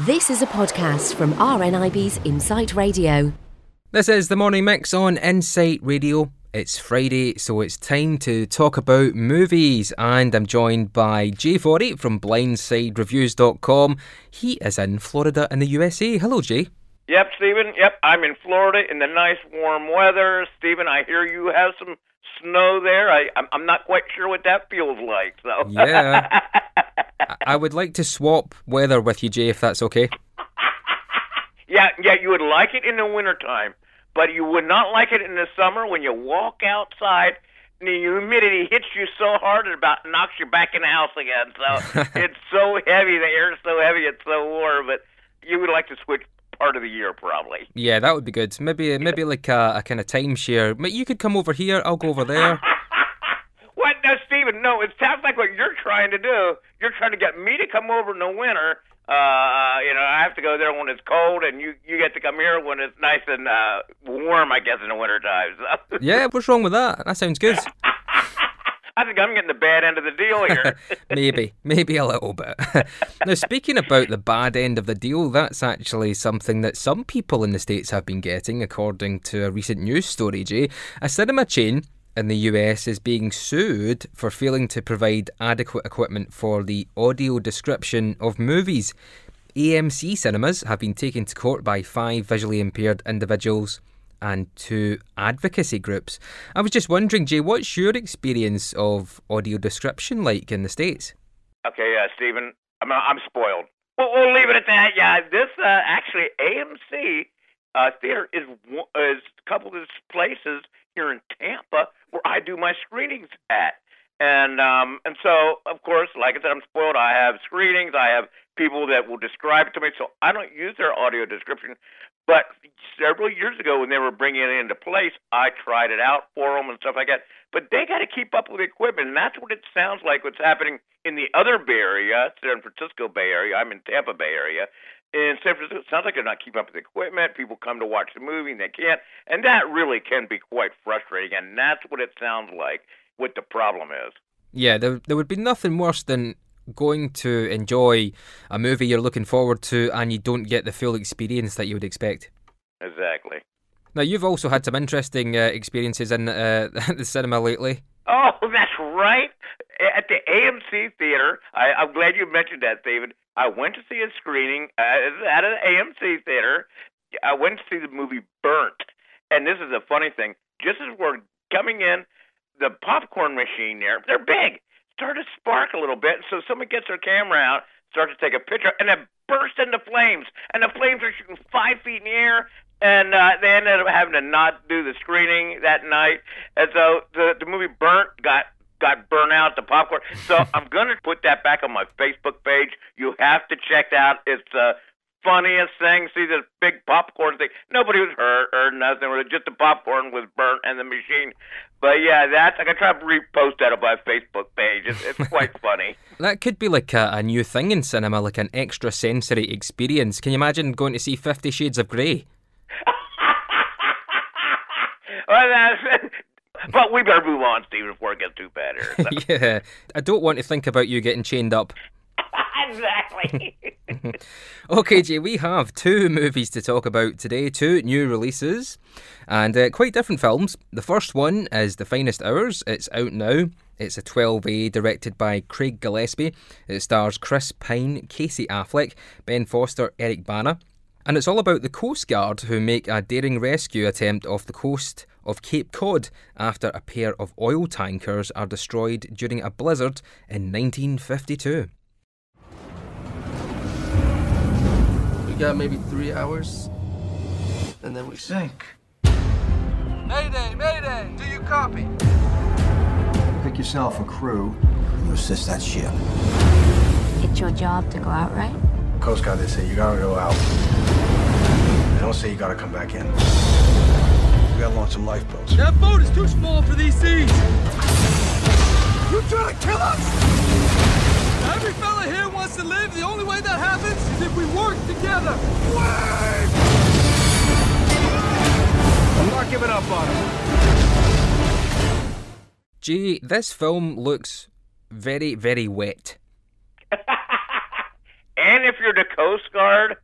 This is a podcast from RNIB's Insight Radio. This is the morning mix on Insight Radio. It's Friday, so it's time to talk about movies, and I'm joined by Jay Forry from BlindsideReviews.com. He is in Florida in the USA. Hello, Jay. Yep, Stephen. Yep, I'm in Florida in the nice warm weather. Stephen, I hear you have some snow there. I, I'm, I'm not quite sure what that feels like. So Yeah. I- would like to swap weather with you, Jay, if that's okay. yeah, yeah, you would like it in the wintertime, but you would not like it in the summer when you walk outside and the humidity hits you so hard it about knocks you back in the house again. So it's so heavy, the air's so heavy, it's so warm. But you would like to switch part of the year, probably. Yeah, that would be good. Maybe maybe like a, a kind of timeshare. You could come over here, I'll go over there. What? No, Stephen, no, it sounds like what you're trying to do. You're trying to get me to come over in the winter. Uh, you know, I have to go there when it's cold, and you you get to come here when it's nice and uh, warm, I guess, in the wintertime. So. Yeah, what's wrong with that? That sounds good. I think I'm getting the bad end of the deal here. maybe, maybe a little bit. now, speaking about the bad end of the deal, that's actually something that some people in the States have been getting, according to a recent news story, Jay. A cinema chain in the US is being sued for failing to provide adequate equipment for the audio description of movies. AMC cinemas have been taken to court by five visually impaired individuals and two advocacy groups. I was just wondering, Jay, what's your experience of audio description like in the States? okay, uh, Stephen, I'm I'm spoiled. We'll, we'll leave it at that. Yeah, this uh, actually AMC uh, theater is is a couple of places here in Tampa where I do my screenings at. And um, and so of course, like I said, I'm spoiled. I have screenings. I have people that will describe it to me, so I don't use their audio description. But several years ago, when they were bringing it into place, I tried it out for them and stuff like that. But they got to keep up with the equipment, and that's what it sounds like. What's happening in the other Bay Area, San Francisco Bay Area. I'm in Tampa Bay Area. In San Francisco, it sounds like they're not keeping up with the equipment. People come to watch the movie and they can't, and that really can be quite frustrating. And that's what it sounds like. What the problem is. Yeah, there, there would be nothing worse than going to enjoy a movie you're looking forward to and you don't get the full experience that you would expect. Exactly. Now, you've also had some interesting uh, experiences in uh, the cinema lately. Oh, that's right. At the AMC theater, I, I'm glad you mentioned that, David. I went to see a screening at an AMC theater. I went to see the movie Burnt, and this is a funny thing. Just as we're coming in, the popcorn machine there—they're big—started to spark a little bit. So someone gets their camera out, starts to take a picture, and it burst into flames. And the flames are shooting five feet in the air. And uh, they ended up having to not do the screening that night, and so the the movie Burnt got got burnt out the popcorn. So I'm gonna put that back on my Facebook page. You have to check it out. It's the funniest thing. See this big popcorn thing. Nobody was hurt or nothing. It was just the popcorn was burnt and the machine. But yeah, that's I can try to repost that on my Facebook page. It's, it's quite funny. That could be like a, a new thing in cinema, like an extra sensory experience. Can you imagine going to see Fifty Shades of Grey? well, that's, but we better move on, Stephen, before it gets too bad here. So. yeah, I don't want to think about you getting chained up. exactly. Okay, Jay, we have two movies to talk about today, two new releases, and uh, quite different films. The first one is The Finest Hours. It's out now. It's a 12A directed by Craig Gillespie. It stars Chris Pine, Casey Affleck, Ben Foster, Eric Bana. And it's all about the Coast Guard who make a daring rescue attempt off the coast of Cape Cod after a pair of oil tankers are destroyed during a blizzard in 1952. We got maybe three hours, and then we sink. Mayday, mayday! Do you copy? Pick yourself a crew and you assist that ship. It's your job to go out, right? Coast Guard, they say you gotta go out. They don't say you gotta come back in. We gotta launch some lifeboats. That boat is too small for these seas! You trying to kill us? Every fella here wants to live. The only way that happens is if we work together. I'm not giving up on him. Gee, this film looks very, very wet. and if you're the Coast Guard,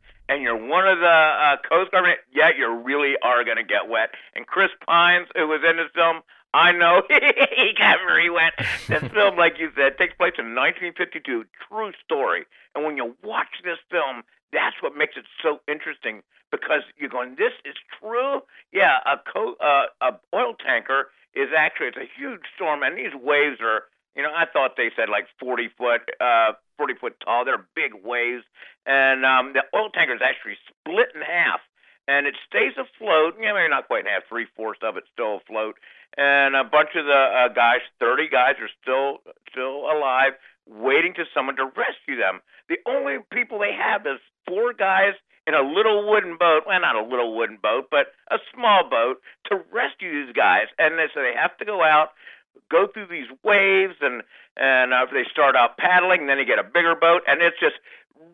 Coast Guard, yeah, you really are going to get wet. And Chris Pines, who was in this film, I know he got very wet. This film, like you said, takes place in 1952. True story. And when you watch this film, that's what makes it so interesting because you're going, this is true. Yeah, a co- uh, a oil tanker is actually it's a huge storm, and these waves are. You know, I thought they said like 40 foot, uh, 40 foot tall. They're big waves, and um, the oil tanker is actually split in half, and it stays afloat. Know, maybe not quite half, three fourths of it still afloat, and a bunch of the uh, guys, 30 guys, are still still alive, waiting to someone to rescue them. The only people they have is four guys in a little wooden boat. Well, not a little wooden boat, but a small boat to rescue these guys. And they so they have to go out, go through these waves, and and uh, they start out paddling. Then they get a bigger boat, and it's just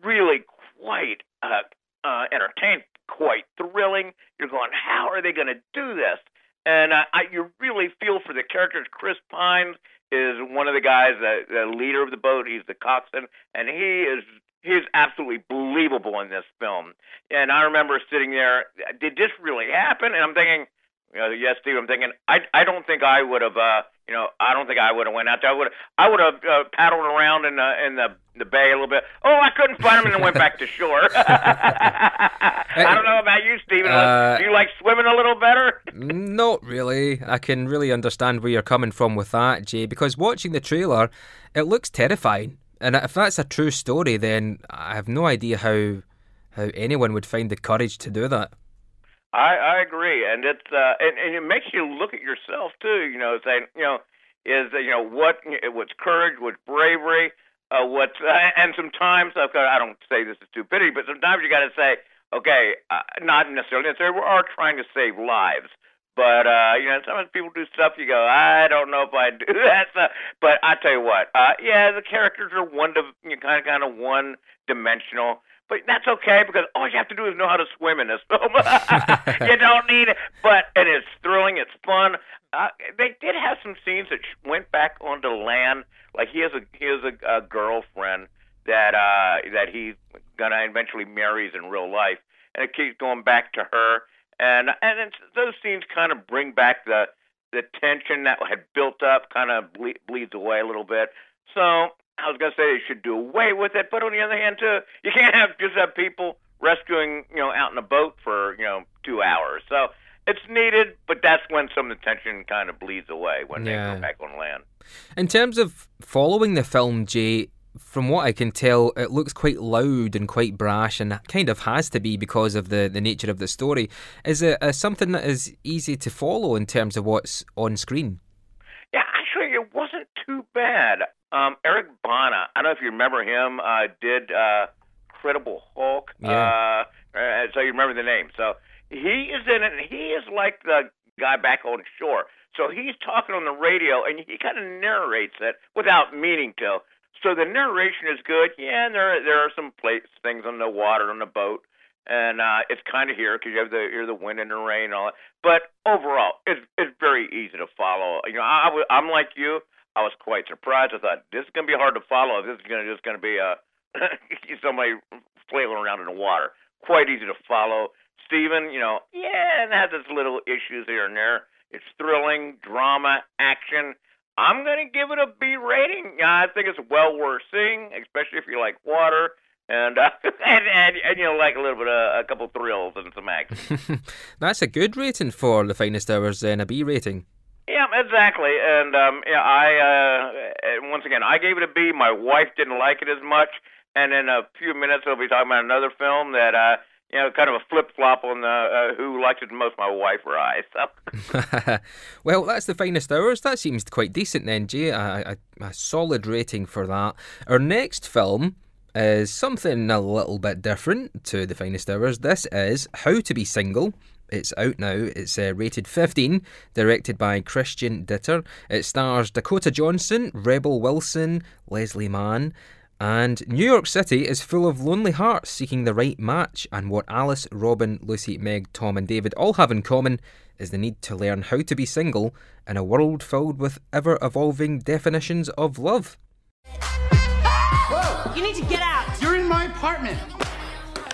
really quite uh, uh, entertaining, quite thrilling. You're going, how are they going to do this? And uh, I, you really feel for the characters. Chris Pines is one of the guys, the, the leader of the boat. He's the coxswain, and he is he's absolutely believable in this film. And I remember sitting there, did this really happen? And I'm thinking, you know, yes, Steve. I'm thinking, I I don't think I would have, uh, you know, I don't think I would have went out there. I would I would have uh, paddled around in the in the the bay a little bit. Oh, I couldn't find him, and then went back to shore. I don't know about you, Stephen. Uh, Do you like swimming a little better? Not really. I can really understand where you're coming from with that, Jay, because watching the trailer, it looks terrifying. And if that's a true story, then I have no idea how how anyone would find the courage to do that. I I agree, and it's uh, and, and it makes you look at yourself too. You know, saying you know is uh, you know what what's courage, what's bravery, uh, what's uh, and sometimes okay, I don't say this is stupidity, but sometimes you got to say okay, uh, not necessarily necessarily we are trying to save lives. But uh, you know, sometimes people do stuff. You go, I don't know if I do that. So, but I tell you what, uh, yeah, the characters are one to you know, kind of kind of one dimensional. But that's okay because all you have to do is know how to swim in this film. you don't need it, but and it's thrilling. It's fun. Uh, they did have some scenes that went back onto land. Like he has a he has a, a girlfriend that uh that he's gonna eventually marries in real life, and it keeps going back to her and and it's, those scenes kind of bring back the the tension that had built up, kind of ble- bleeds away a little bit. So I was gonna say they should do away with it, but on the other hand, too, you can't have just have people rescuing, you know, out in a boat for you know two hours. So it's needed, but that's when some of the tension kind of bleeds away when Yeah. they go back on land. In terms of following the film, Jay, from what I can tell, it looks quite loud and quite brash, and kind of has to be because of the, the nature of the story. Is it uh, something that is easy to follow in terms of what's on screen? Yeah, actually, it wasn't too bad. Um, Eric Bana, I don't know if you remember him, uh, did uh, Credible Hulk. Yeah. Uh, uh, so you remember the name. So he is in it, and he is like the guy back on shore. So he's talking on the radio, and he kind of narrates it without meaning to. So the narration is good. Yeah, and there there are some place things on the water on the boat, and uh, it's kind of here because you have the hear the wind and the rain and all that. But overall, it's it's very easy to follow. You know, I, I'm like you. I was quite surprised. I thought this is going to be hard to follow. This is to just going to be a somebody flailing around in the water. Quite easy to follow. Steven, you know, yeah, it has its little issues here and there. It's thrilling, drama, action. I'm going to give it a B rating. I think it's well worth seeing, especially if you like water and uh, and, and and you know like a little bit of a couple thrills and some action. That's a good rating for The Finest Hours, then, a B rating. Yeah, exactly. And um, yeah, I uh, once again I gave it a B. My wife didn't like it as much, and in a few minutes we'll be talking about another film that uh, you know kind of a flip flop on the uh, who liked it the most, my wife or I. So well, that's The Finest Hours. That seems quite decent then, Jay. A, a, a solid rating for that. Our next film is something a little bit different to The Finest Hours. This is How to Be Single. It's out now. It's uh, rated 15, directed by Christian Ditter. It stars Dakota Johnson, Rebel Wilson, Leslie Mann. And New York City is full of lonely hearts seeking the right match, and what Alice, Robin, Lucy, Meg, Tom, and David all have in common is the need to learn how to be single in a world filled with ever evolving definitions of love. You need to get out. You're in my apartment.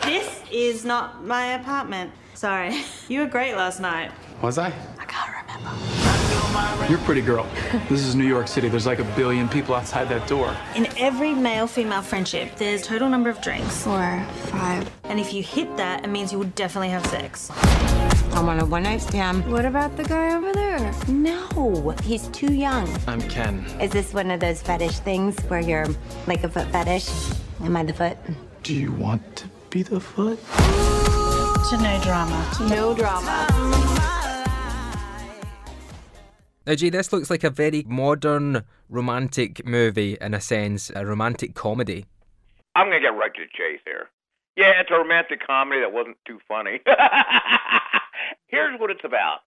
This is not my apartment. Sorry. You were great last night. Was I? I can't remember. You're a pretty girl. This is New York City. There's like a billion people outside that door. In every male female friendship, there's total number of drinks. Four, five. And if you hit that, it means you will definitely have sex. I want a one night stand. What about the guy over there? No, he's too young. I'm Ken. Is this one of those fetish things where you're like a foot fetish? Am I the foot? Do you want to be the foot? To no drama. No drama. Now, Jay, this looks like a very modern romantic movie in a sense, a romantic comedy. I'm gonna get right to the chase here. Yeah, it's a romantic comedy that wasn't too funny. Here's what it's about: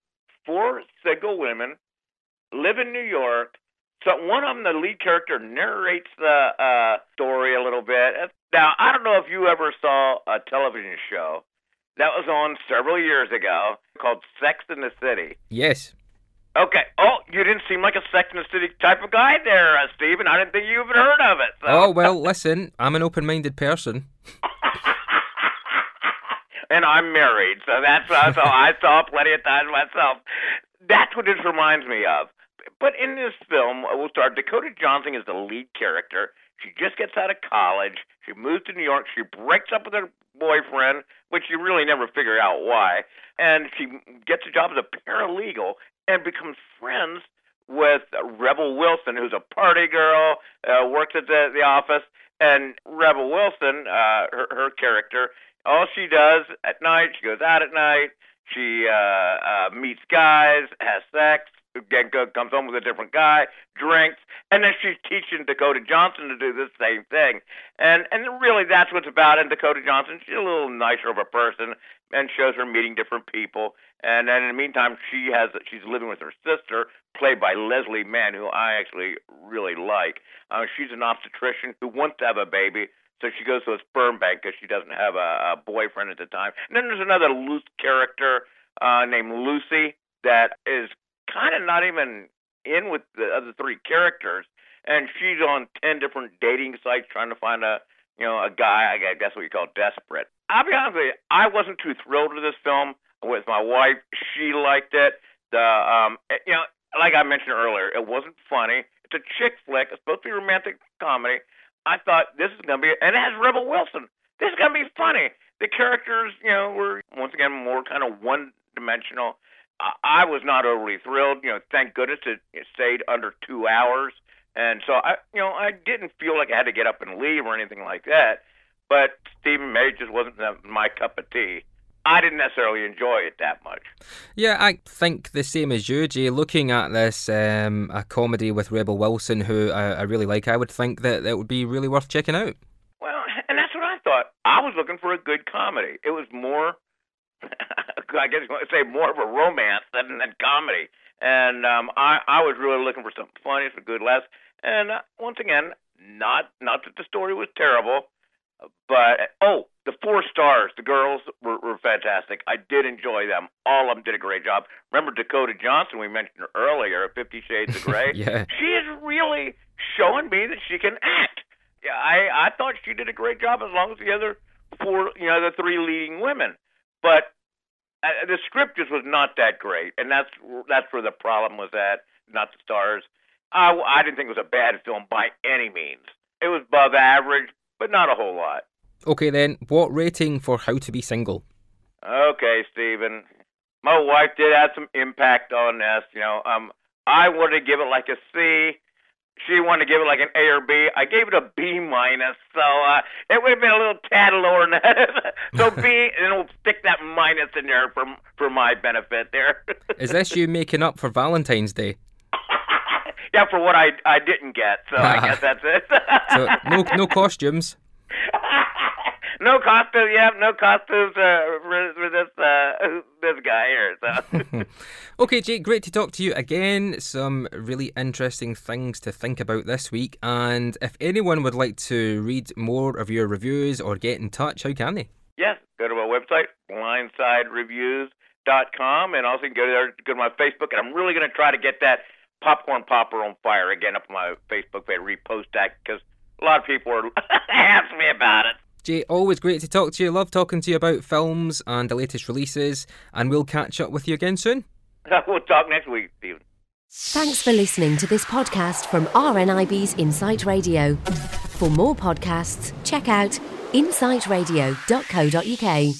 four single women live in New York. So one of them, the lead character, narrates the uh, story a little bit. Now, I don't know if you ever saw a television show that was on several years ago called Sex in the City. Yes. Okay. Oh, you didn't seem like a Sex in the City type of guy there, uh, Stephen. I didn't think you even heard of it. So. Oh, well, listen, I'm an open minded person. and I'm married, so that's uh, so I saw plenty of times myself. That's what this reminds me of. But in this film, uh, we'll start. Dakota Johnson is the lead character. She just gets out of college. She moves to New York. She breaks up with her boyfriend, which you really never figure out why. And she gets a job as a paralegal and becomes friends with Rebel Wilson, who's a party girl, uh, works at the, the office. And Rebel Wilson, uh, her, her character, all she does at night, she goes out at night, she uh, uh, meets guys, has sex, again comes home with a different guy, drinks, and then she's teaching Dakota Johnson to do the same thing. And and really that's what's about. And Dakota Johnson, she's a little nicer of a person and shows her meeting different people. And then in the meantime, she has she's living with her sister, played by Leslie Mann, who I actually really like. Uh, she's an obstetrician who wants to have a baby, so she goes to a sperm bank because she doesn't have a, a boyfriend at the time. And then there's another loose character uh, named Lucy that is kind of not even in with the other three characters, and she's on ten different dating sites trying to find a you know a guy. I guess what you call desperate. I'll be honest with you, I wasn't too thrilled with this film. With my wife, she liked it. The um, you know, like I mentioned earlier, it wasn't funny. It's a chick flick. It's supposed to be a romantic comedy. I thought this is gonna be, and it has Rebel Wilson. This is gonna be funny. The characters, you know, were once again more kind of one dimensional. I was not overly thrilled. You know, thank goodness it, it stayed under two hours, and so I, you know, I didn't feel like I had to get up and leave or anything like that. But Stephen May just wasn't my cup of tea. I didn't necessarily enjoy it that much. Yeah, I think the same as you, Jay. Looking at this, um, a comedy with Rebel Wilson, who I, I really like, I would think that it would be really worth checking out. Well, and that's what I thought. I was looking for a good comedy. It was more I guess you want to say more of a romance than, than comedy. And um, I I was really looking for something funny, some good laughs. And uh, once again, not not that the story was terrible, but oh, the four stars, the girls were, were fantastic. I did enjoy them. All of them did a great job. Remember Dakota Johnson we mentioned earlier, Fifty Shades of Grey. yeah, she is really showing me that she can act. Yeah, I I thought she did a great job as long as the other four, you know, the three leading women. But uh, the script just was not that great, and that's that's where the problem was at. Not the stars. I, I didn't think it was a bad film by any means. It was above average, but not a whole lot. Okay, then, what rating for How to Be Single? Okay, Stephen. My wife did have some impact on this. You know, um, I wanted to give it like a C she wanted to give it like an A or B. I gave it a B minus, so uh, it would have been a little tad lower than that. so B, and we'll stick that minus in there for for my benefit. There. Is this you making up for Valentine's Day? Yeah, for what I I didn't get. So I guess that's it. so no no costumes no costumes. Yeah, no costumes uh, for, this uh, this guy here. So. okay, Jake, great to talk to you again. Some really interesting things to think about this week. And if anyone would like to read more of your reviews or get in touch, how can they? Yes, go to my website, blindsidereviews.com, and also go there, go to my Facebook. And I'm really going to try to get that popcorn popper on fire again up on my Facebook page, repost that because a lot of people are asking me about it. Jay, always great to talk to you. Love talking to you about films and the latest releases. And we'll catch up with you again soon. we'll talk next week, Stephen. Thanks for listening to this podcast from RNIB's Insight Radio. For more podcasts, check out insightradio.co.uk.